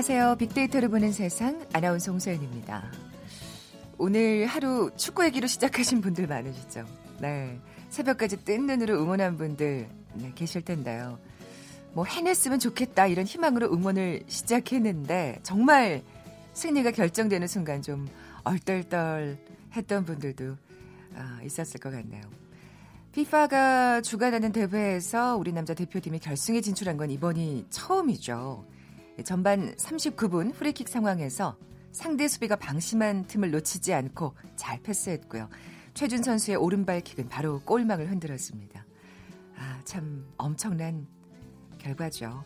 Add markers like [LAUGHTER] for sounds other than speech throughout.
안녕하세요. 빅데이터를 보는 세상 아나운서 홍소연입니다. 오늘 하루 축구 얘기로 시작하신 분들 많으시죠? 네. 새벽까지 뜬 눈으로 응원한 분들 네, 계실 텐데요. 뭐 해냈으면 좋겠다 이런 희망으로 응원을 시작했는데 정말 승리가 결정되는 순간 좀 얼떨떨 했던 분들도 아, 있었을 것 같네요. 피파가 주관하는 대회에서 우리 남자 대표팀이 결승에 진출한 건 이번이 처음이죠. 전반 39분 프리킥 상황에서 상대 수비가 방심한 틈을 놓치지 않고 잘 패스했고요. 최준 선수의 오른발 킥은 바로 골망을 흔들었습니다. 아, 참 엄청난 결과죠.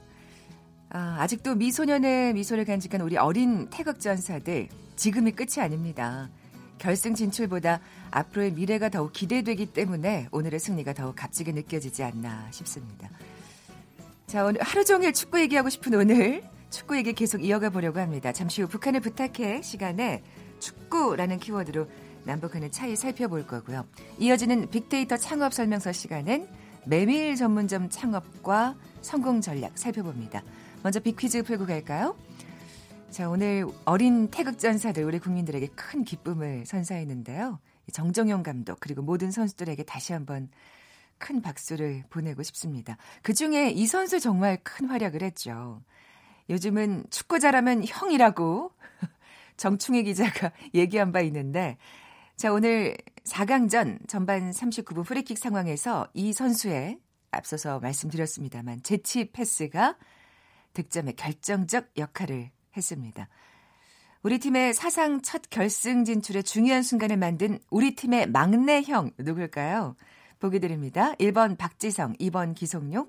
아, 아직도 미소년의 미소를 간직한 우리 어린 태극 전사들 지금이 끝이 아닙니다. 결승 진출보다 앞으로의 미래가 더욱 기대되기 때문에 오늘의 승리가 더욱 값지게 느껴지지 않나 싶습니다. 자, 오늘 하루 종일 축구 얘기하고 싶은 오늘 축구 얘기 계속 이어가 보려고 합니다. 잠시 후 북한을 부탁해 시간에 축구라는 키워드로 남북한의 차이 살펴볼 거고요. 이어지는 빅데이터 창업 설명서 시간은 메밀 전문점 창업과 성공 전략 살펴봅니다. 먼저 빅퀴즈 풀고 갈까요? 자, 오늘 어린 태극전사들 우리 국민들에게 큰 기쁨을 선사했는데요. 정정용 감독 그리고 모든 선수들에게 다시 한번 큰 박수를 보내고 싶습니다. 그 중에 이 선수 정말 큰 활약을 했죠. 요즘은 축구 잘하면 형이라고 [LAUGHS] 정충희 기자가 [LAUGHS] 얘기한 바 있는데 자, 오늘 4강전 전반 39분 프리킥 상황에서 이 선수의 앞서서 말씀드렸습니다만 재치 패스가 득점의 결정적 역할을 했습니다. 우리 팀의 사상 첫 결승 진출의 중요한 순간을 만든 우리 팀의 막내 형 누굴까요? 보기 드립니다. 1번 박지성, 2번 기성용,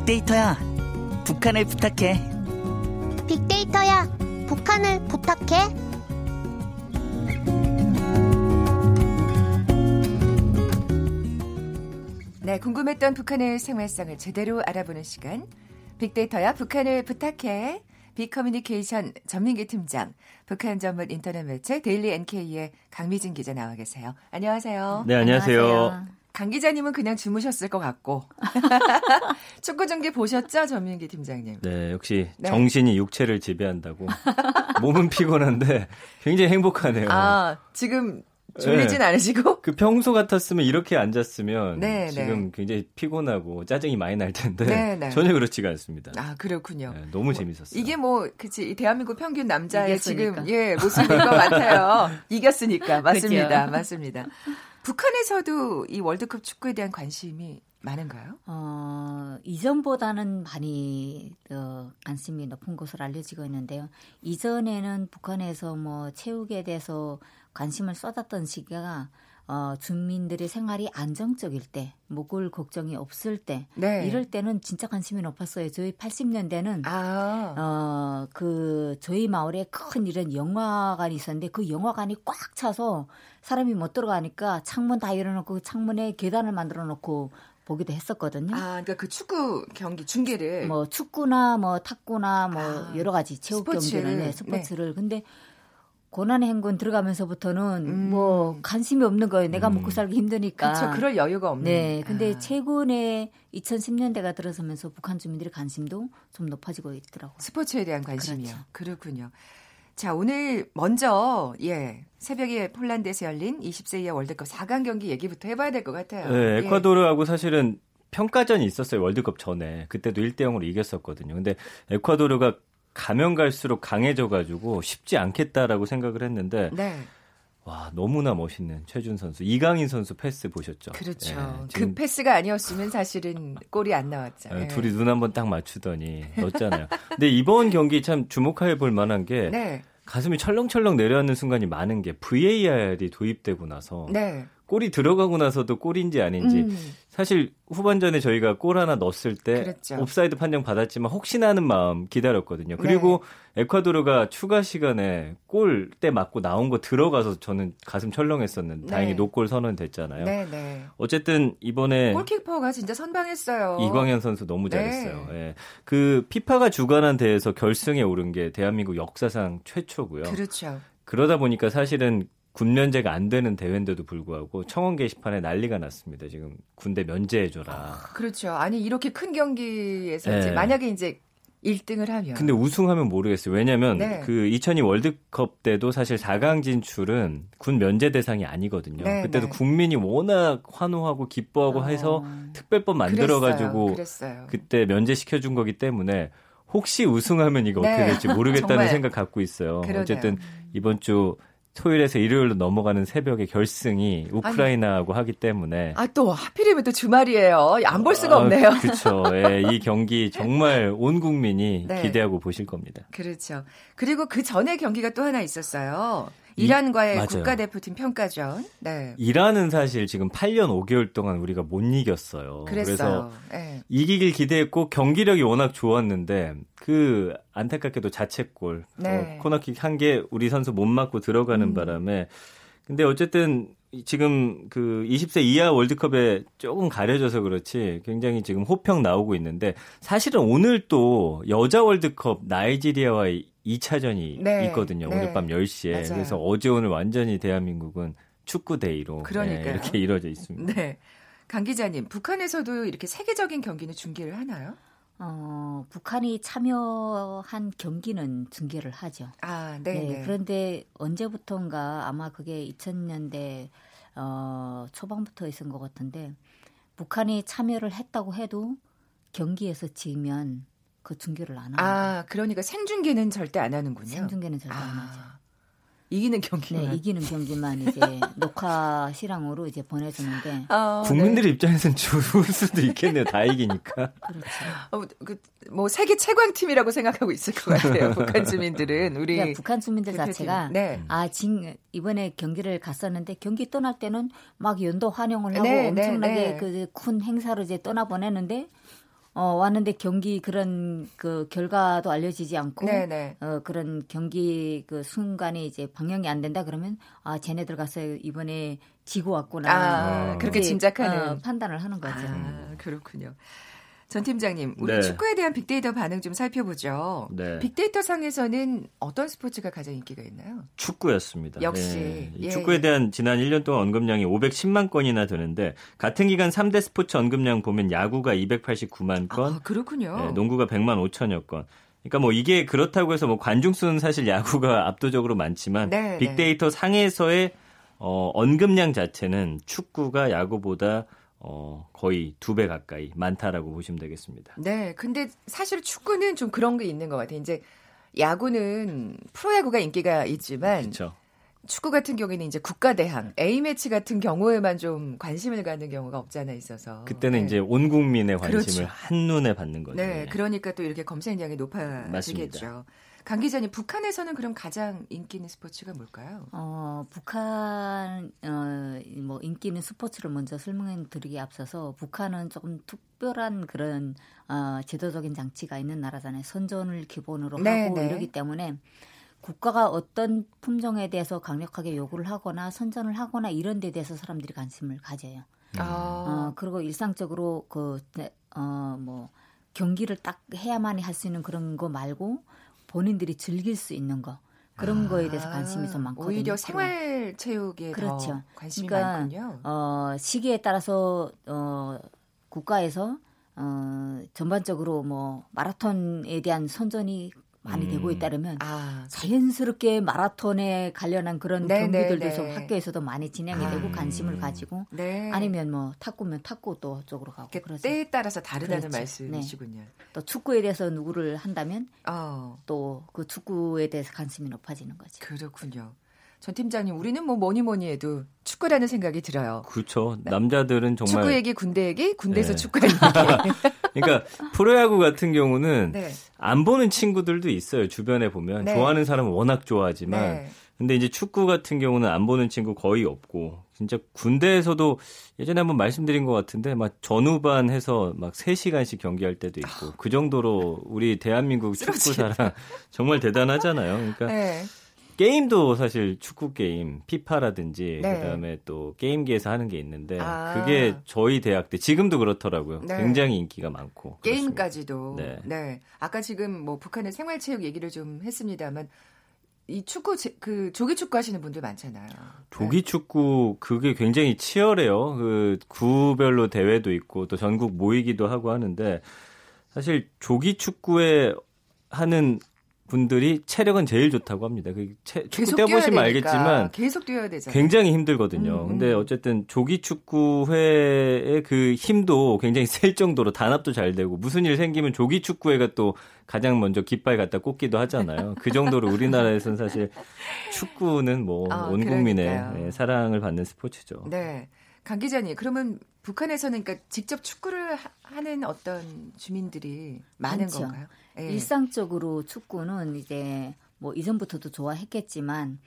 빅데이터야, 북한을 부탁해. 빅데이터야, 북한을 부탁해. 네, 궁금했던 북한의 생활상을 제대로 알아보는 시간. 빅데이터야 북한을 부탁해. 빅커뮤니케이션 전민기 팀장, 북한 전문 인터넷 매체 데일리 NK의 강미진 기자 나와 계세요. 안녕하세요. 네, 안녕하세요. 안녕하세요. 강 기자님은 그냥 주무셨을 것 같고. [LAUGHS] 축구 중계 보셨죠, 전민기 팀장님? 네, 역시 네. 정신이 육체를 지배한다고. 몸은 피곤한데 굉장히 행복하네요. 아, 지금 졸리진 네. 않으시고? [LAUGHS] 그 평소 같았으면 이렇게 앉았으면 네, 네. 지금 네. 굉장히 피곤하고 짜증이 많이 날 텐데 네, 네. 전혀 그렇지가 않습니다. 아 그렇군요. 너무 뭐, 재밌었어요. 이게 뭐 그치 대한민국 평균 남자의 이겼으니까. 지금 예 모습인 것 같아요. [LAUGHS] 이겼으니까 맞습니다, 맞습니다. 북한에서도 이 월드컵 축구에 대한 관심이 많은가요? 어, 이전보다는 많이 어, 관심이 높은 것으로 알려지고 있는데요. 이전에는 북한에서 뭐 체육에 대해서 관심을 쏟았던 시기가 어, 주민들의 생활이 안정적일 때, 목을 걱정이 없을 때, 네. 이럴 때는 진짜 관심이 높았어요. 저희 80년대는, 아. 어, 그, 저희 마을에 큰 이런 영화관이 있었는데 그 영화관이 꽉 차서 사람이 못 들어가니까 창문 다 열어놓고 그 창문에 계단을 만들어 놓고 보기도 했었거든요. 아, 그러니까 그 축구 경기 중계를 뭐 축구나 뭐 탁구나 뭐 아, 여러 가지 체육. 경기를 네, 스포츠를 네. 근데 고난의 행군 들어가면서부터는 음. 뭐 관심이 없는 거예요. 내가 음. 먹고 살기 힘드니까. 그렇죠. 그럴 여유가 없는. 네. 근데 아. 최근에 2010년대가 들어서면서 북한 주민들의 관심도 좀 높아지고 있더라고요. 스포츠에 대한 관심이요. 그렇죠. 그렇군요. 자, 오늘 먼저 예. 새벽에 폴란드에서 열린 20세 이하 월드컵 4강 경기 얘기부터 해 봐야 될 것 같아요. 네, 예. 에콰도르하고 예. 사실은 평가전이 있었어요. 월드컵 전에. 그때도 1대 0으로 이겼었거든요. 근데 에콰도르가 가면 갈수록 강해져가지고 쉽지 않겠다라고 생각을 했는데 네. 와 너무나 멋있는 최준 선수 이강인 선수 패스 보셨죠? 그렇죠. 예, 그 패스가 아니었으면 사실은 골이 안 나왔죠. 예, 둘이 눈 한번 딱 맞추더니 [LAUGHS] 넣었잖아요. 근데 이번 경기 참 주목해 볼 만한 게 네. 가슴이 철렁철렁 내려앉는 순간이 많은 게 VAR이 도입되고 나서 네. 골이 들어가고 나서도 골인지 아닌지 음. 사실 후반전에 저희가 골 하나 넣었을 때 그랬죠. 옵사이드 판정 받았지만 혹시나 하는 마음 기다렸거든요. 그리고 네. 에콰도르가 추가 시간에 골대 맞고 나온 거 들어가서 저는 가슴 철렁했었는데 네. 다행히 노골 선언 됐잖아요. 네, 네. 어쨌든 이번에 골키퍼가 진짜 선방했어요. 이광연 선수 너무 네. 잘했어요. 예. 그 피파가 주관한 대회에서 결승에 오른 게 대한민국 역사상 최초고요. 그렇죠. 그러다 보니까 사실은 군 면제가 안 되는 대회인데도 불구하고 청원 게시판에 난리가 났습니다. 지금 군대 면제해줘라. 아, 그렇죠. 아니 이렇게 큰 경기에서 네. 이제 만약에 이제 1등을 하면. 근데 우승하면 모르겠어요. 왜냐면 네. 그 2002 월드컵 때도 사실 4강 진출은 군 면제 대상이 아니거든요. 네, 그때도 네. 국민이 워낙 환호하고 기뻐하고 어... 해서 특별법 만들어 가지고 그때 면제 시켜 준 거기 때문에 혹시 우승하면 이거 어떻게 네. 될지 모르겠다는 [LAUGHS] 생각 갖고 있어요. 그러네요. 어쨌든 이번 주 토요일에서 일요일로 넘어가는 새벽에 결승이 우크라이나하고 하기 때문에 아 또 하필이면 또 주말이에요. 안 볼 수가 아, 없네요. 그렇죠. 예, 이 경기 [LAUGHS] 정말 온 국민이 네. 기대하고 보실 겁니다. 그렇죠. 그리고 그 전에 경기가 또 하나 있었어요. 이란과의 맞아요. 국가대표팀 평가전. 네. 이란은 사실 지금 8년 5개월 동안 우리가 못 이겼어요. 그랬어요. 그래서 네. 이기길 기대했고 경기력이 워낙 좋았는데 그 안타깝게도 자책골 네. 어, 코너킥 한 개 우리 선수 못 맞고 들어가는 음. 바람에 근데 어쨌든 지금 그 20세 이하 월드컵에 조금 가려져서 그렇지 굉장히 지금 호평 나오고 있는데 사실은 오늘 또 여자 월드컵 나이지리아와의 2차전이 네. 있거든요. 네. 오늘 밤 10시에. 맞아요. 그래서 어제 오늘 완전히 대한민국은 축구 day로 네, 이렇게 [LAUGHS] 이루어져 있습니다. 네. 강 기자님, 북한에서도 이렇게 세계적인 경기는 중계를 하나요? 어, 북한이 참여한 경기는 중계를 하죠. 아, 네. 네, 네. 그런데 언제부턴가 아마 그게 2000년대 어, 초반부터 있은 것 같은데 북한이 참여를 했다고 해도 경기에서 지면 그 중계를 안 하는 아, 그러니까 생중계는 절대 안 하는군요. 생중계는 절대 아. 안 하죠. 이기는 경기만. 네, 이기는 경기만 이제 [LAUGHS] 녹화 실황으로 이제 보내주는데. 어, 국민들 네. 입장에서는 좋을 수도 있겠네요. 다 이기니까. 그렇죠. 어, 그, 뭐 세계 최강팀이라고 생각하고 있을 것 같아요. [LAUGHS] 북한 주민들은 우리. 그러니까 북한 주민들 자체가 네. 아, 진 이번에 경기를 갔었는데 경기 떠날 때는 막 연도 환영을 하고 네, 네 엄청나게 네. 그큰 행사로 이제 떠나 보내는데 어, 왔는데 경기 그런 그 결과도 알려지지 않고 네네. 네. 어, 그런 경기 그 순간에 이제 방영이 안 된다 그러면 아 쟤네들 가서 이번에 지고 왔구나 아, 그렇게 짐작하는 어, 판단을 하는 거죠. 아, 그렇군요. 전 팀장님, 우리 네. 축구에 대한 빅데이터 반응 좀 살펴보죠. 네. 빅데이터 상에서는 어떤 스포츠가 가장 인기가 있나요? 축구였습니다. 역시. 네. 예. 축구에 대한 지난 1년 동안 언급량이 510만 건이나 되는데 같은 기간 3대 스포츠 언급량 보면 야구가 289만 건, 아, 그렇군요. 네, 농구가 100만 5천여 건. 그러니까 뭐 이게 그렇다고 해서 뭐 관중 수는 사실 야구가 [LAUGHS] 압도적으로 많지만 네, 네. 빅데이터 상에서의 어, 언급량 자체는 축구가 야구보다 어, 거의 두 배 가까이 많다라고 보시면 되겠습니다. 네. 근데 사실 축구는 좀 그런 게 있는 것 같아요. 이제 야구는 프로야구가 인기가 있지만 그쵸. 축구 같은 경우에는 이제 국가대항, A매치 같은 경우에만 좀 관심을 갖는 경우가 없잖아 있어서. 그때는 네. 이제 온 국민의 관심을 그렇죠. 한눈에 받는 거죠. 네. 그러니까 또 이렇게 검색량이 높아지겠죠. 맞습니다. 강 기자님, 북한에서는 그럼 가장 인기 있는 스포츠가 뭘까요? 어, 북한, 어, 뭐, 인기 있는 스포츠를 먼저 설명해 드리기 앞서서 북한은 조금 특별한 그런, 어, 제도적인 장치가 있는 나라잖아요. 선전을 기본으로 네, 하고 네. 이러기 때문에 국가가 어떤 품종에 대해서 강력하게 요구를 하거나 선전을 하거나 이런 데 대해서 사람들이 관심을 가져요. 아. 어, 그리고 일상적으로 그, 네, 어, 뭐, 경기를 딱 해야만이 할수 있는 그런 거 말고 본인들이 즐길 수 있는 거 그런 아, 거에 대해서 관심이 더 많거든요. 오히려 생활 체육에 그렇죠. 관심이 그러니까, 많군요. 어, 시기에 따라서 어, 국가에서 어, 전반적으로 뭐 마라톤에 대한 선전이 많이 음. 되고 있다면 아. 자연스럽게 마라톤에 관련한 그런 네, 네 경기들도 네, 좀 학교에서도 많이 진행이 되고 아. 관심을 가지고 네. 아니면 뭐 탁구면 탁구 또 쪽으로 가고 그래서 때에 따라서 다르다는 그렇죠. 말씀이시군요. 네. 또 축구에 대해서 누구를 한다면 어. 또그 축구에 대해서 관심이 높아지는 거죠. 그렇군요. 전 팀장님, 우리는 뭐 뭐니 뭐니 해도 축구라는 생각이 들어요. 그렇죠. 남자들은 정말 축구 얘기, 군대 얘기, 군대에서 네. 축구 얘기. [LAUGHS] 그러니까 프로야구 같은 경우는 네. 안 보는 친구들도 있어요. 주변에 보면 네. 좋아하는 사람은 워낙 좋아하지만 네. 근데 이제 축구 같은 경우는 안 보는 친구 거의 없고 진짜 군대에서도 예전에 한번 말씀드린 것 같은데 막 전후반 해서 막 3시간씩 경기할 때도 있고 그 정도로 우리 대한민국 축구 사랑 정말 대단하잖아요. 그러니까 네. 게임도 사실 축구 게임 피파라든지 네. 그다음에 또 게임기에서 하는 게 있는데 아. 그게 저희 대학 때 지금도 그렇더라고요. 네. 굉장히 인기가 많고 게임까지도 네. 네. 아까 지금 뭐 북한의 생활체육 얘기를 좀 했습니다만 이 축구 그 조기 축구 하시는 분들 많잖아요. 조기 네. 축구 그게 굉장히 치열해요. 그 구별로 대회도 있고 또 전국 모이기도 하고 하는데 사실 조기 축구에 하는 분들이 체력은 제일 좋다고 합니다. 그 채, 축구 뛰어보시면 알겠지만 계속 뛰어야 되잖아요. 굉장히 힘들거든요. 음, 음. 근데 어쨌든 조기 축구회의 그 힘도 굉장히 [LAUGHS] 셀 정도로 단합도 잘 되고 무슨 일 생기면 조기 축구회가 또 가장 먼저 깃발 갖다 꽂기도 하잖아요. 그 정도로 우리나라에서는 사실 축구는 뭐온 어, 국민의 네, 사랑을 받는 스포츠죠. 네. 강 기자님, 그러면 북한에서는 그러니까 직접 축구를 하는 어떤 주민들이 많은 많죠. 건가요? 네. 일상적으로 축구는 이제 뭐 이전부터도 좋아했겠지만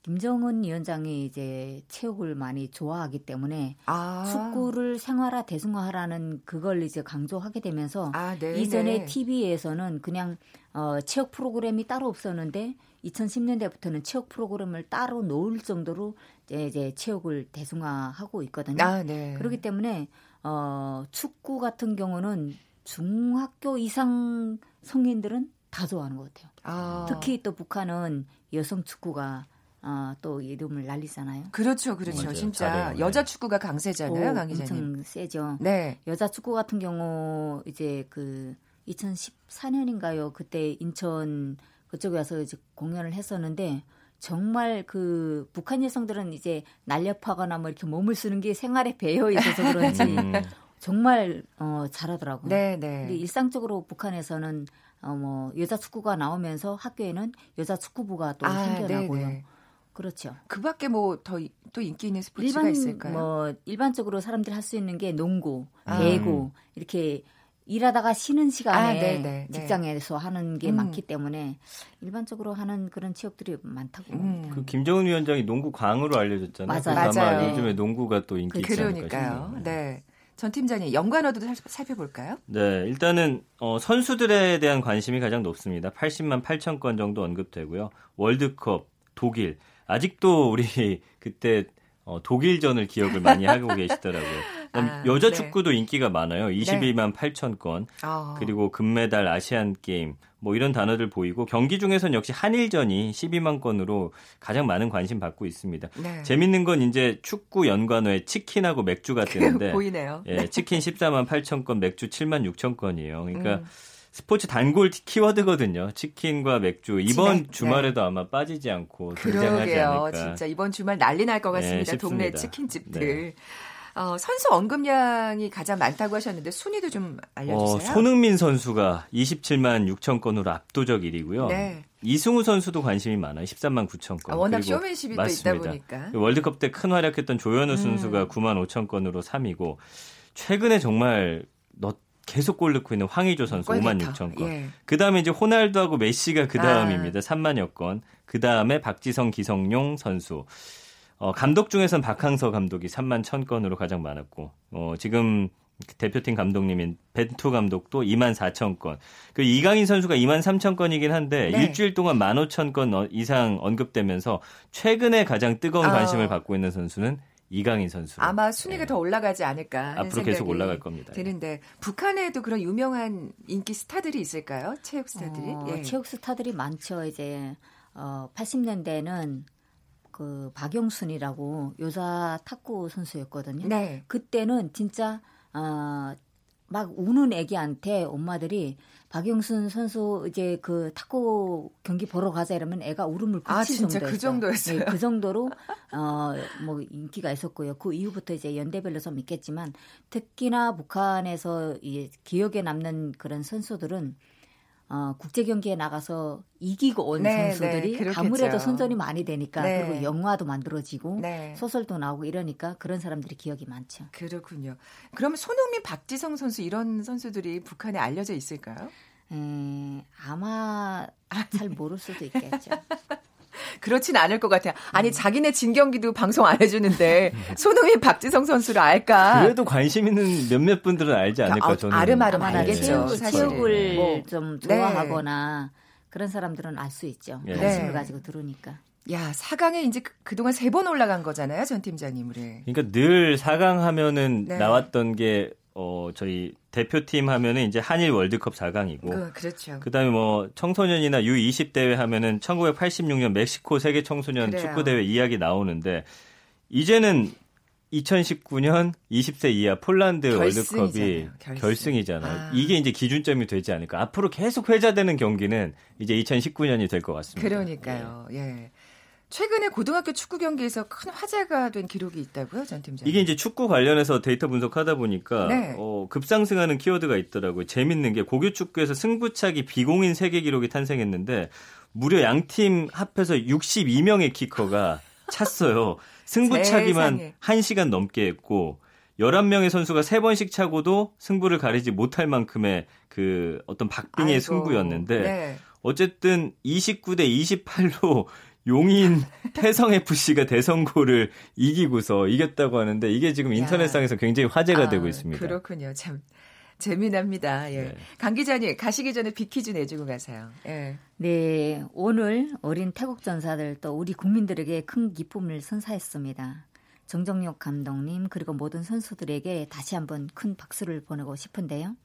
김정은 위원장이 이제 체육을 많이 좋아하기 때문에 아. 축구를 생활화 대중화하라는 그걸 이제 강조하게 되면서 아, 이전에 TV에서는 그냥 어 체육 프로그램이 따로 없었는데 2010년대부터는 체육 프로그램을 따로 놓을 정도로 이제, 이제 체육을 대중화하고 있거든요. 아, 네. 그렇기 때문에 어 축구 같은 경우는 중학교 이상 성인들은 다 좋아하는 것 같아요. 아. 특히 또 북한은 여성 축구가 어, 또 이름을 날리잖아요. 그렇죠, 그렇죠. 맞아요. 진짜 잘해요. 여자 축구가 강세잖아요, 오, 강 기자님. 엄청 세죠. 네. 여자 축구 같은 경우 이제 그 2014년인가요? 그때 인천 그쪽에 와서 이제 공연을 했었는데 정말 그 북한 여성들은 이제 날렵하거나 뭐 이렇게 몸을 쓰는 게 생활에 배어 있어서 그런지 [LAUGHS] 음. 정말 어 잘하더라고요. 네, 네. 근데 일상적으로 북한에서는 어뭐 여자 축구가 나오면서 학교에는 여자 축구부가 또 아, 생겨나고요. 네네. 네. 그렇죠. 그밖에 뭐 더 또 인기 있는 스포츠가 일반, 있을까요? 뭐 일반적으로 사람들이 할 수 있는 게 농구, 아. 배구 이렇게 일하다가 쉬는 시간에 아, 네네, 네. 직장에서 하는 게 음. 많기 때문에 일반적으로 하는 그런 취업들이 많다고. 음. 그 김정은 위원장이 농구 광으로 알려졌잖아요. 맞아요. 그래서 아마 네. 요즘에 농구가 또 인기 있지 않을까 그러니까요. 네. 전 팀장님 연관어도 살펴볼까요? 네, 일단은 어, 선수들에 대한 관심이 가장 높습니다. 80만 8천 건 정도 언급되고요. 월드컵, 독일 아직도 우리 [LAUGHS] 그때 어, 독일전을 기억을 많이 하고 [LAUGHS] 계시더라고요. 아, 여자 네. 축구도 인기가 많아요. 22만 네. 8천 건. 아. 그리고 금메달 아시안 게임 뭐 이런 단어들 보이고 경기 중에선 역시 한일전이 12만 건으로 가장 많은 관심 받고 있습니다. 네. 재밌는 건 이제 축구 연관어에 치킨하고 맥주가 뜨는데 보이네요. 예, 네. 치킨 14만 8천 건, 맥주 7만 6천 건이에요. 그러니까 음. 스포츠 단골 키워드거든요. 치킨과 맥주. 이번 네. 주말에도 네. 아마 빠지지 않고 등장하지 않을까. 진짜 이번 주말 난리 날 것 같습니다. 네, 동네 치킨집들. 네. 어, 선수 언급량이 가장 많다고 하셨는데 순위도 좀 알려주세요. 어, 손흥민 선수가 27만 6천 건으로 압도적 1위고요. 네. 이승우 선수도 관심이 많아요. 13만 9천 건. 아, 워낙 쇼맨십이 또 있다 보니까. 월드컵 때 큰 활약했던 조현우 음. 선수가 9만 5천 건으로 3위고 최근에 정말 너 계속 골 넣고 있는 황의조 선수 5만 6천 건. 예. 그 다음에 이제 호날두하고 메시가 그 다음입니다. 아. 3만여 건. 그 다음에 박지성, 기성용 선수. 어, 감독 중에선 박항서 감독이 3만 1천 건으로 가장 많았고, 어, 지금 대표팀 감독님인 벤투 감독도 2만 4천 건. 그 이강인 선수가 2만 3천 건이긴 한데 네. 일주일 동안 1만 5천 건 이상 언급되면서 최근에 가장 뜨거운 아. 관심을 어. 받고 있는 선수는 이강인 선수. 아마 순위가 네. 더 올라가지 않을까 앞으로 계속 올라갈 겁니다. 되는데 북한에도 그런 유명한 인기 스타들이 있을까요? 체육 스타들이? 어, 예. 체육 스타들이 많죠. 이제 어, 80년대는 그 박영순이라고 여자 탁구 선수였거든요. 네. 그때는 진짜 어, 막 우는 애기한테 엄마들이 박영순 선수 이제 그 탁구 경기 보러 가자 이러면 애가 울음을 아, 붙일 아, 정도였어요. 그 정도였어요. 네, 그 정도로 어뭐 인기가 있었고요. 그 이후부터 이제 연대별로 좀 있겠지만 특히나 북한에서 이 기억에 남는 그런 선수들은 어, 국제 경기에 나가서 이기고 온 네, 선수들이 네, 아무래도 선전이 많이 되니까 네. 그리고 영화도 만들어지고 네. 소설도 나오고 이러니까 그런 사람들이 기억이 많죠. 그렇군요. 그러면 손흥민, 박지성 선수 이런 선수들이 북한에 알려져 있을까요? 에, 아마 잘 모를 수도 있겠죠. [LAUGHS] [LAUGHS] 그렇진 않을 것 같아요. 아니 자기네 진 경기도 방송 안 해주는데 손흥민, 박지성 선수를 알까? 그래도 관심 있는 몇몇 분들은 알지 않을까 아, 저는. 아름아름 알겠죠. 체육을, 체육을 뭐, 좋아하거나 네. 그런 사람들은 알 수 있죠. 예. 관심을 네. 가지고 들으니까. 야, 4강에 이제 그, 동안3 번 올라간 거잖아요, 전 팀장님. 을 그러니까 늘 4강 하면은 네. 나왔던 게 어, 저희 대표팀 하면은 이제 한일 월드컵 4강이고. 그, 그렇죠. 그다음에 뭐 청소년이나 U20 대회 하면은 1986년 멕시코 세계 청소년 그래요. 축구 대회 이야기 나오는데 이제는 2019년 20세 이하 폴란드 결승이잖아요. 월드컵이 결승. 결승이잖아요. 아. 이게 이제 기준점이 되지 않을까. 앞으로 계속 회자되는 경기는 이제 2019년이 될 것 같습니다. 그러니까요. 예. 예. 최근에 고등학교 축구 경기에서 큰 화제가 된 기록이 있다고요, 전 팀장님? 이게 이제 축구 관련해서 데이터 분석하다 보니까 네. 어, 급상승하는 키워드가 있더라고요. 재밌는 게 고교 축구에서 승부차기 비공인 세계 기록이 탄생했는데 무려 양 팀 합해서 62명의 키커가 찼어요. [LAUGHS] 승부차기만 1시간 넘게 했고 11명의 선수가 3번씩 차고도 승부를 가리지 못할 만큼의 그 어떤 박빙의 아이고, 승부였는데 네. 어쨌든 29대 28로 용인 [LAUGHS] 태성 FC가 대성고를 이기고서 이겼다고 하는데 이게 지금 인터넷상에서 굉장히 화제가 아, 되고 있습니다. 그렇군요. 참 재미납니다. 예. 네. 강 기자님 가시기 전에 비키즈 내주고 가세요. 예. 네, 오늘 어린 태국 전사들 또 우리 국민들에게 큰 기쁨을 선사했습니다. 정정용 감독님 그리고 모든 선수들에게 다시 한번 큰 박수를 보내고 싶은데요.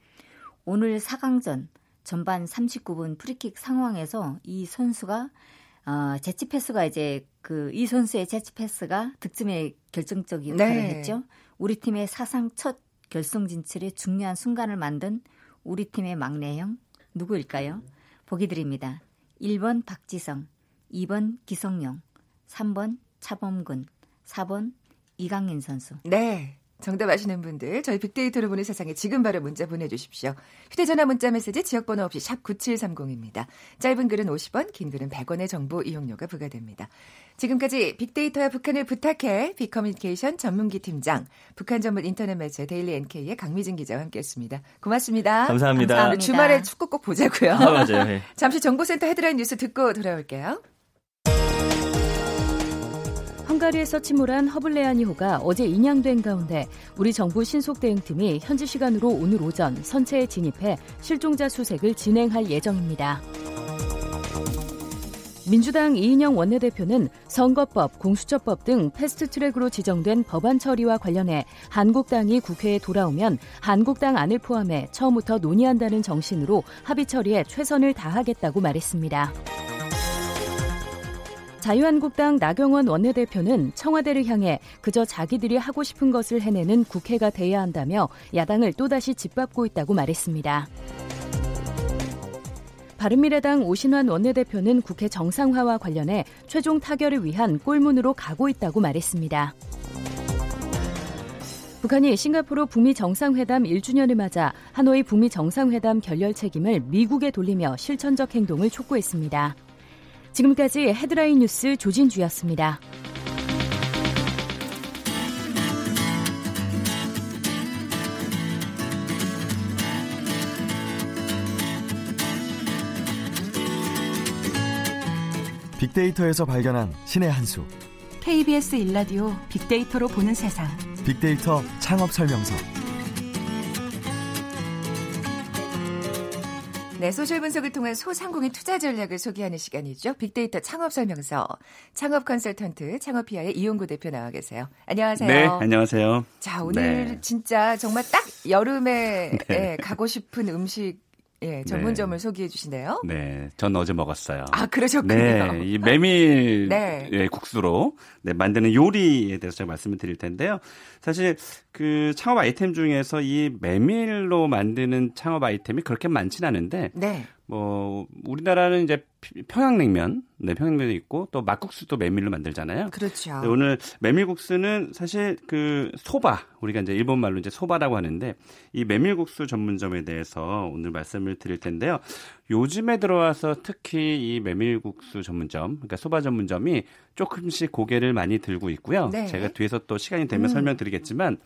오늘 4강전 전반 39분 프리킥 상황에서 이 선수가 어, 재치 패스가 이제 그 이 선수의 재치 패스가 득점에 결정적인 역할을 네. 했죠. 우리 팀의 사상 첫 결승 진출의 중요한 순간을 만든 우리 팀의 막내형 누구일까요? 보기 드립니다. 1번 박지성, 2번 기성용, 3번 차범근, 4번 이강인 선수. 네. 정답 아시는 분들 저희 빅데이터로 보는 세상에 지금 바로 문자 보내주십시오. 휴대전화 문자 메시지 지역번호 없이 샵 9730입니다. 짧은 글은 50원 긴 글은 100원의 정보 이용료가 부과됩니다. 지금까지 빅데이터야 북한을 부탁해 빅커뮤니케이션 전민기 팀장 북한 전문 인터넷 매체 데일리 NK의 강미진 기자와 함께했습니다. 고맙습니다. 감사합니다. 감사합니다. 주말에 축구 꼭 보자고요. 아, 맞아요. 네. [LAUGHS] 잠시 정보센터 헤드라인 뉴스 듣고 돌아올게요. 헝가리에서 침몰한 허블레아니호가 어제 인양된 가운데 우리 정부 신속대응팀이 현지 시간으로 오늘 오전 선체에 진입해 실종자 수색을 진행할 예정입니다. 민주당 이인영 원내대표는 선거법, 공수처법 등 패스트트랙으로 지정된 법안 처리와 관련해 한국당이 국회에 돌아오면 한국당 안을 포함해 처음부터 논의한다는 정신으로 합의 처리에 최선을 다하겠다고 말했습니다. 자유한국당 나경원 원내대표는 청와대를 향해 그저 자기들이 하고 싶은 것을 해내는 국회가 돼야 한다며 야당을 또다시 짓밟고 있다고 말했습니다. 바른미래당 오신환 원내대표는 국회 정상화와 관련해 최종 타결을 위한 꼴문으로 가고 있다고 말했습니다. 북한이 싱가포르 북미 정상회담 1주년을 맞아 하노이 북미 정상회담 결렬 책임을 미국에 돌리며 실천적 행동을 촉구했습니다. 지금까지 헤드라인 뉴스 조진주였습니다. 빅데이터에서 발견한 신의 한 수. KBS 일라디오 빅데이터로 보는 세상. 빅데이터 창업 설명서. 네, 소셜 분석을 통한 소상공인 투자 전략을 소개하는 시간이죠. 빅데이터 창업 설명서. 창업 컨설턴트 창업피아의 이용구 대표 나와 계세요. 안녕하세요. 네, 안녕하세요. 자, 오늘 네. 진짜 정말 딱 여름에 [LAUGHS] 네. 예, 가고 싶은 음식 예, 전문점을 네. 소개해 주시네요. 네, 전 어제 먹었어요. 아, 그러셨군요. 네, 이 메밀 [LAUGHS] 네. 예, 국수로 네, 만드는 요리에 대해서 제가 말씀을 드릴 텐데요. 사실 그 창업 아이템 중에서 이 메밀로 만드는 창업 아이템이 그렇게 많지는 않은데 네. 뭐 우리나라는 이제 평양냉면, 네 평양냉면도 있고 또 막국수도 메밀로 만들잖아요. 그렇죠. 오늘 메밀국수는 사실 그 소바 우리가 이제 일본 말로 이제 소바라고 하는데 이 메밀국수 전문점에 대해서 오늘 말씀을 드릴 텐데요. 요즘에 들어와서 특히 이 메밀국수 전문점, 그러니까 소바 전문점이 조금씩 고개를 많이 들고 있고요. 네. 제가 뒤에서 또 시간이 되면 음. 설명드리겠지만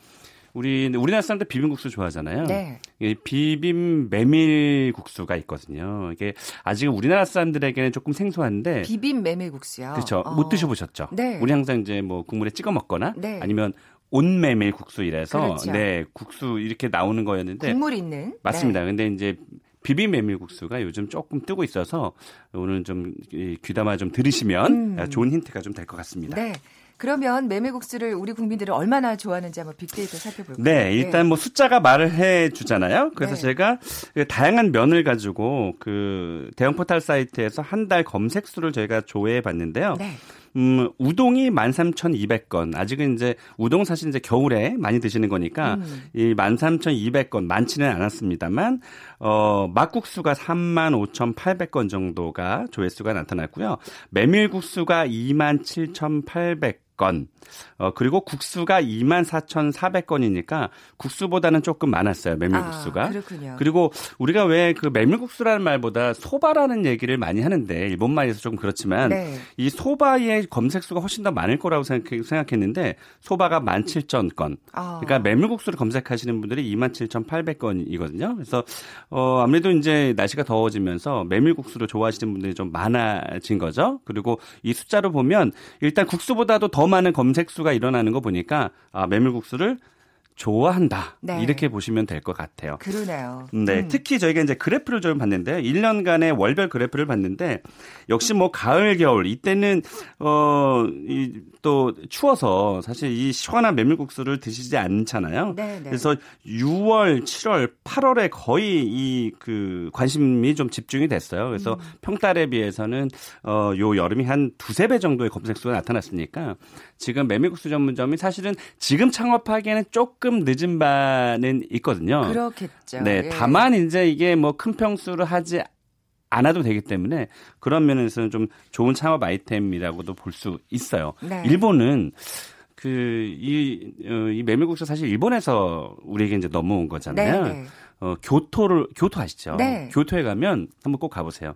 우리 우리나라 사람들 비빔국수 좋아하잖아요. 네. 비빔 메밀국수가 있거든요. 이게 아직은 우리나라 사람들에게는 조금 생소한데 비빔 메밀국수요. 그렇죠. 어. 못 드셔보셨죠? 네. 우리 항상 이제 뭐 국물에 찍어 먹거나 네. 아니면 온메밀 국수 이래서 그렇죠. 네 국수 이렇게 나오는 거였는데 국물 있는 맞습니다. 네. 근데 이제 비빔 메밀국수가 요즘 조금 뜨고 있어서 오늘 좀 귀담아 좀 들으시면 음. 좋은 힌트가 좀 될 것 같습니다. 네. 그러면 메밀국수를 우리 국민들이 얼마나 좋아하는지 한번 빅데이터 살펴볼까요? 네, 일단 뭐 숫자가 말을 해 주잖아요. 그래서 네. 제가 그 다양한 면을 가지고 그 대형 포털 사이트에서 한 달 검색 수를 저희가 조회해 봤는데요. 네. 음, 우동이 13,200건. 아직은 이제 우동 사실 이제 겨울에 많이 드시는 거니까 음. 이 13,200건 많지는 않았습니다만 어, 막국수가 35,800건 정도가 조회수가 나타났고요. 메밀국수가 27,800 건. 어, 그리고 국수가 24,400건이니까 국수보다는 조금 많았어요. 메밀국수가. 아, 그렇군요. 그리고 우리가 왜 그 메밀국수라는 말보다 소바라는 얘기를 많이 하는데 일본말에서 조금 그렇지만 네. 이 소바의 검색수가 훨씬 더 많을 거라고 생각, 했는데 소바가 17,000건. 아. 그러니까 메밀국수를 검색하시는 분들이 27,800건이거든요. 그래서 어, 아무래도 이제 날씨가 더워지면서 메밀국수를 좋아하시는 분들이 좀 많아진 거죠. 그리고 이 숫자로 보면 일단 국수보다도 더 많은 검색 수가 일어나는 거 보니까 아, 메밀국수를 좋아한다. 네. 이렇게 보시면 될 것 같아요. 그러네요. 네. 음. 특히 저희가 이제 그래프를 좀 봤는데요. 1년간의 월별 그래프를 봤는데 역시 뭐 가을, 겨울 이때는 어, 이, 또 추워서 사실 이 시원한 메밀국수를 드시지 않잖아요. 네네. 네. 그래서 6월, 7월, 8월에 거의 이 그 관심이 좀 집중이 됐어요. 그래서 음. 평달에 비해서는 어, 요 여름이 한 두세 배 정도의 검색 수가 나타났으니까 지금 메밀국수 전문점이 사실은 지금 창업하기에는 조금 늦은 바는 있거든요. 그렇겠죠. 네, 예. 다만 이제 이게 뭐 큰 평수를 하지 않아도 되기 때문에 그런 면에서는 좀 좋은 창업 아이템이라고도 볼 수 있어요. 네. 일본은 그이 어, 이 메밀국수 사실 일본에서 우리에게 이제 넘어온 거잖아요. 네, 네. 어, 교토를 교토 아시죠? 네. 교토에 가면 한번 꼭 가보세요.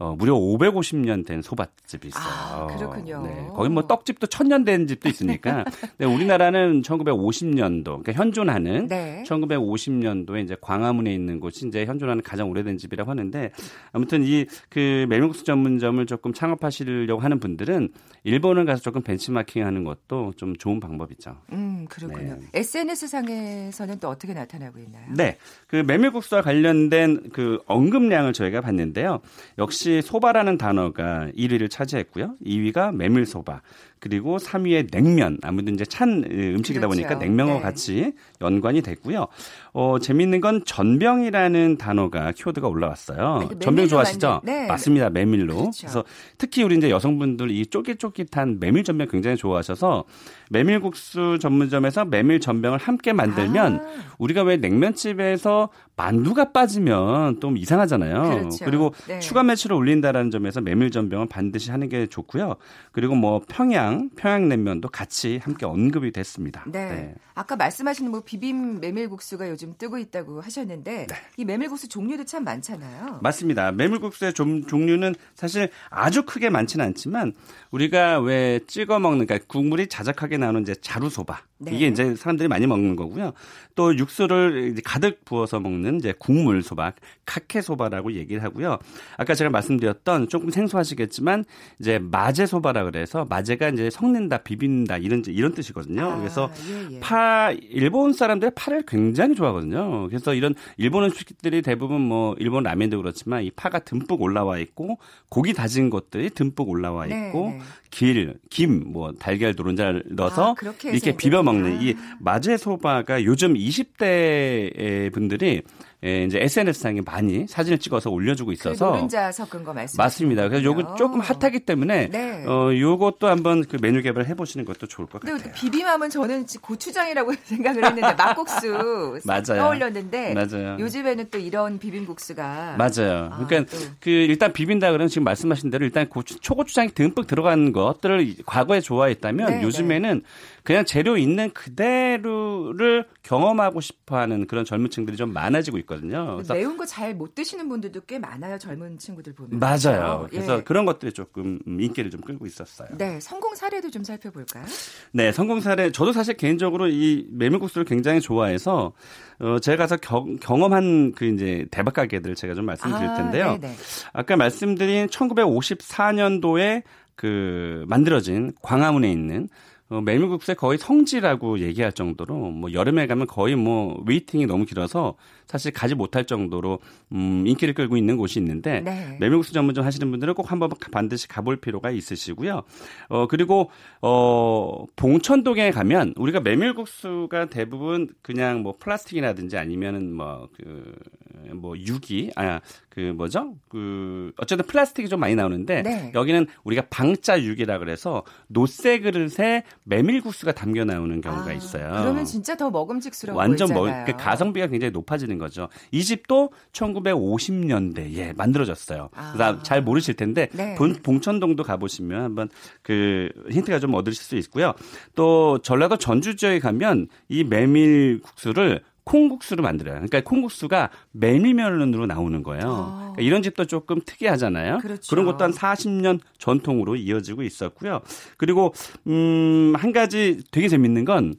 어, 무려 550년 된 소밭집이 있어요. 아, 그렇군요. 네, 거기 뭐 떡집도 천년 된 집도 있으니까. [LAUGHS] 네, 우리나라는 1950년도, 그러니까 현존하는 네. 1950년도에 이제 광화문에 있는 곳이 이제 현존하는 가장 오래된 집이라고 하는데 아무튼 이그 메밀국수 전문점을 조금 창업하시려고 하는 분들은 일본을 가서 조금 벤치마킹 하는 것도 좀 좋은 방법이죠. 음, 그렇군요. 네. SNS 상에서는 또 어떻게 나타나고 있나요? 네. 그 메밀국수와 관련된 그 언급량을 저희가 봤는데요. 역시 역시 소바라는 단어가 1위를 차지했고요. 2위가 메밀소바. 그리고 3위에 냉면. 아무튼 이제 찬 음식이다 그렇죠. 보니까 냉면과 네. 같이 연관이 됐고요. 어, 재밌는 건 전병이라는 단어가 키워드가 올라왔어요. 아, 전병 좋아하시죠? 네. 맞습니다. 메밀로. 그렇죠. 그래서 특히 우리 이제 여성분들 이 쫄깃쫄깃한 메밀 전병 굉장히 좋아하셔서 메밀국수 전문점에서 메밀 전병을 함께 만들면 아. 우리가 왜 냉면집에서 만두가 빠지면 좀 이상하잖아요. 그렇죠. 그리고 네. 추가 매출을 올린다라는 점에서 메밀 전병은 반드시 하는 게 좋고요. 그리고 뭐 평양 평양냉면도 같이 함께 언급이 됐습니다. 네. 네. 아까 말씀하신 뭐 비빔 메밀국수가 요즘 뜨고 있다고 하셨는데 네. 이 메밀국수 종류도 참 많잖아요. 맞습니다. 메밀국수의 좀, 종류는 사실 아주 크게 많지는 않지만 우리가 왜 찍어 먹는 그러니까 국물이 자작하게 나오는 이제 자루소바 네. 이게 이제 사람들이 많이 먹는 거고요. 또 육수를 이제 가득 부어서 먹는 이제 국물 소바, 카케 소바라고 얘기를 하고요. 아까 제가 말씀드렸던 조금 생소하시겠지만 이제 마제 소바라 그래서 마제가 이제 섞는다, 비빈다 이런 이런 뜻이거든요. 아, 그래서 예, 예. 파 일본 사람들이 파를 굉장히 좋아하거든요. 그래서 이런 일본 음식들이 대부분 뭐 일본 라면도 그렇지만 이 파가 듬뿍 올라와 있고 고기 다진 것들이 듬뿍 올라와 네, 있고 네, 네. 길, 김, 뭐 달걀 노른자를 넣어서 아, 이렇게 비벼 먹는 이 마제 소바가 요즘 20대 분들이 예, 이제 SNS상에 많이 사진을 찍어서 올려주고 있어서 그 노른자 섞은 거 말씀 맞습니다. 그래서 요거 조금 핫하기 때문에 네. 어 요것도 한번 그 메뉴 개발 해 보시는 것도 좋을 것 같아요. 비빔하면 저는 고추장이라고 [LAUGHS] 생각을 했는데 막국수 [LAUGHS] 맞아요. 떠올렸는데 맞아요. 요즘에는 또 이런 비빔국수가 맞아요. 아, 그러니까 또. 그 일단 비빈다 그러면 지금 말씀하신 대로 일단 고추 초고추장이 듬뿍 들어간 것들을 과거에 좋아했다면 네, 요즘에는 네. 그냥 재료 있는 그대로를 경험하고 싶어하는 그런 젊은 층들이 좀 많아지고 있고. 있거든요. 매운 거 잘 못 드시는 분들도 꽤 많아요. 젊은 친구들 보면. 맞아요. 그렇죠? 그래서 예. 그런 것들이 조금 인기를 좀 끌고 있었어요. 네, 성공 사례도 좀 살펴볼까요? 네, 성공 사례. 저도 사실 개인적으로 이 메밀국수를 굉장히 좋아해서 어, 제가 가서 경, 경험한 그 이제 대박 가게들 제가 좀 말씀드릴 아, 텐데요. 아, 아까 말씀드린 1954년도에 그 만들어진 광화문에 있는 어, 메밀국수의 거의 성지라고 얘기할 정도로 뭐 여름에 가면 거의 뭐 waiting이 너무 길어서 사실 가지 못할 정도로 음, 인기를 끌고 있는 곳이 있는데 네. 메밀국수 전문점 하시는 분들은 꼭 한번 반드시 가볼 필요가 있으시고요. 어 그리고 어 봉천동에 가면 우리가 메밀국수가 대부분 그냥 뭐 플라스틱이라든지 아니면은 뭐 그뭐 뭐 유기 아 그 뭐죠? 그 어쨌든 플라스틱이 좀 많이 나오는데 네. 여기는 우리가 방자 유기라 그래서 노쇠 그릇에 메밀국수가 담겨 나오는 경우가 아, 있어요. 그러면 진짜 더 먹음직스러워 완전 먹, 그 가성비가 굉장히 높아지는 거죠. 이 집도 1950년대에 만들어졌어요. 아. 잘 모르실 텐데 네. 본, 봉천동도 가보시면 한번 그 힌트가 좀 얻으실 수 있고요. 또 전라도 전주 지역에 가면 이 메밀국수를 콩국수를 만들어요. 그러니까 콩국수가 메밀면으로 나오는 거예요. 아. 그러니까 이런 집도 조금 특이하잖아요. 그렇죠. 그런 것도 한 40년 전통으로 이어지고 있었고요. 그리고 음, 한 가지 되게 재밌는 건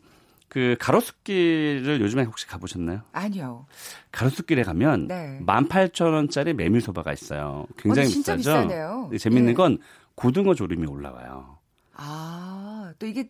그 가로수길을 요즘에 혹시 가보셨나요? 아니요. 가로수길에 가면 네. 18,000원짜리 메밀소바가 있어요. 굉장히 어, 진짜 비싸죠. 비싸네요. 재밌는 예. 건 고등어 조림이 올라와요. 아, 또 이게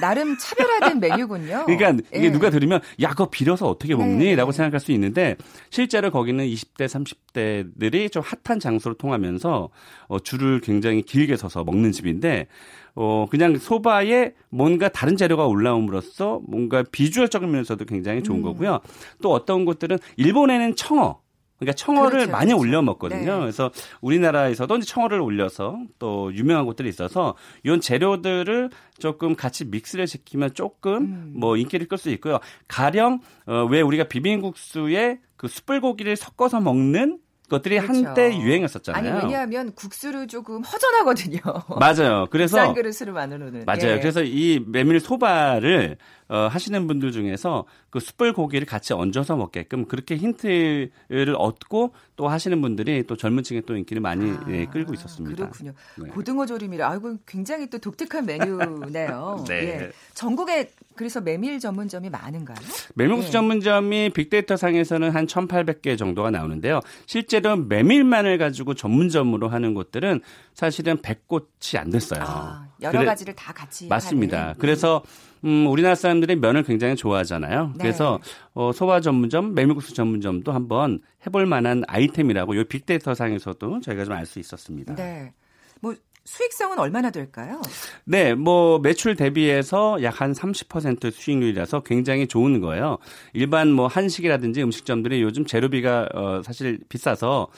나름 차별화된 메뉴군요. 그러니까 이게 예. 누가 들으면 야 그거 비려서 어떻게 먹니?라고 네. 생각할 수 있는데 실제로 거기는 20대 30대들이 좀 핫한 장소로 통하면서 어, 줄을 굉장히 길게 서서 먹는 집인데 어 그냥 소바에 뭔가 다른 재료가 올라옴으로써 뭔가 비주얼적인 면에서도 굉장히 좋은 음. 거고요. 또 어떤 곳들은 일본에는 청어 그러니까 청어를 그렇죠, 많이 그렇죠. 올려 먹거든요. 네. 그래서 우리나라에서도 이제 청어를 올려서 또 유명한 곳들이 있어서 이런 재료들을 조금 같이 믹스를 시키면 조금 음. 뭐 인기를 끌 수 있고요. 가령 어, 왜 우리가 비빔국수에 그 숯불고기를 섞어서 먹는 것들이 그렇죠. 한때 유행했었잖아요. 아니 왜냐하면 국수를 조금 허전하거든요. 맞아요. 그래서 싼 그릇으로 만으로는 맞아요. 예. 그래서 이 메밀 소바를 어, 하시는 분들 중에서 그 숯불 고기를 같이 얹어서 먹게끔 그렇게 힌트를 얻고 또 하시는 분들이 또 젊은 층에 또 인기를 많이 아, 예, 끌고 있었습니다. 그렇군요. 네. 고등어 조림이라 아이고 굉장히 또 독특한 메뉴네요. [LAUGHS] 네. 예. 전국에 그래서 메밀 전문점이 많은가요? 메밀국수 네. 전문점이 빅데이터 상에서는 한 1,800개 정도가 나오는데요. 실제로 메밀만을 가지고 전문점으로 하는 곳들은 사실은 100곳이 안 됐어요. 아, 여러 그래, 가지를 다 같이 맞습니다. 하는. 그래서 음, 우리나라 사람들이 면을 굉장히 좋아하잖아요. 네. 그래서 어, 소바 전문점, 메밀국수 전문점도 한번 해볼 만한 아이템이라고 이 빅데이터 상에서도 저희가 좀 알 수 있었습니다. 네. 뭐 수익성은 얼마나 될까요? 네, 뭐 매출 대비해서 약 한 30% 수익률이라서 굉장히 좋은 거예요. 일반 뭐 한식이라든지 음식점들이 요즘 재료비가 어 사실 비싸서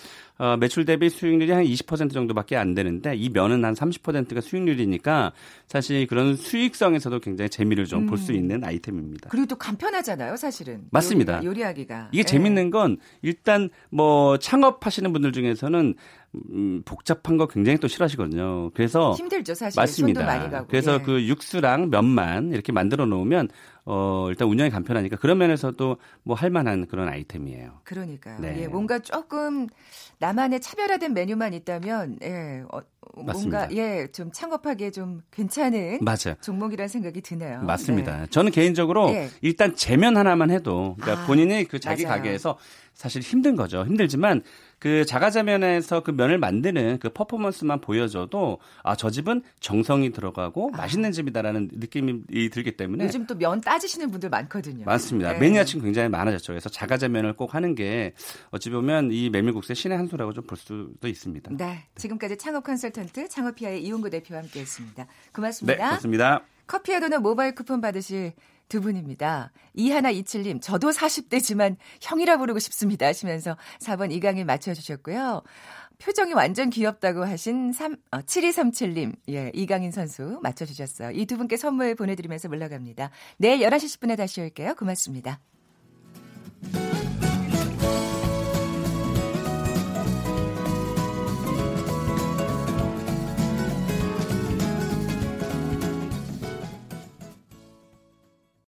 어, 매출 대비 수익률이 한 20% 정도밖에 안 되는데 이 면은 한 30%가 수익률이니까 사실 그런 수익성에서도 굉장히 재미를 좀 볼수 음. 있는 아이템입니다. 그리고 또 간편하잖아요, 사실은. 맞습니다. 요리, 하기가 이게 네. 재밌는 건 일단 뭐 창업하시는 분들 중에서는 음, 복잡한 거 굉장히 또 싫어하시거든요. 그래서 힘들죠, 사실. 맞습니다. 그래서 예. 그 육수랑 면만 이렇게 만들어 놓으면 어, 일단 운영이 간편하니까 그런 면에서도 뭐 할만한 그런 아이템이에요. 그러니까요. 네. 예, 뭔가 조금 나만의 차별화된 메뉴만 있다면, 예, 어, 뭔가 예, 좀 창업하기에 좀 괜찮은 맞아요. 종목이라는 생각이 드네요. 맞습니다. 네. 저는 개인적으로 예. 일단 재면 하나만 해도 그러니까 아, 본인이 그 자기 맞아요. 가게에서 사실 힘든 거죠. 힘들지만 그 자가자면에서 그 면을 만드는 그 퍼포먼스만 보여줘도 아 저 집은 정성이 들어가고 아. 맛있는 집이다라는 느낌이 들기 때문에 요즘 또면 따지시는 분들 많거든요. 맞습니다. 네. 매니아층 굉장히 많아졌죠. 그래서 자가자면을 꼭 하는 게 어찌 보면 이 메밀국수의 신의 한 수라고 좀 볼 수도 있습니다. 네. 지금까지 창업 컨설턴트 창업피아의 이용구 대표와 함께했습니다. 고맙습니다. 네, 고맙습니다. 커피와 도넛 모바일 쿠폰 받으실 두 분입니다. 이하나 이칠님, 저도 40대지만 형이라 부르고 싶습니다 하시면서 4번 이강일 맞춰주셨고요. 표정이 완전 귀엽다고 하신 3, 어, 7237님, 예, 이강인 선수 맞춰주셨어요. 이 두 분께 선물 보내드리면서 물러갑니다. 내일 11시 10분에 다시 올게요. 고맙습니다.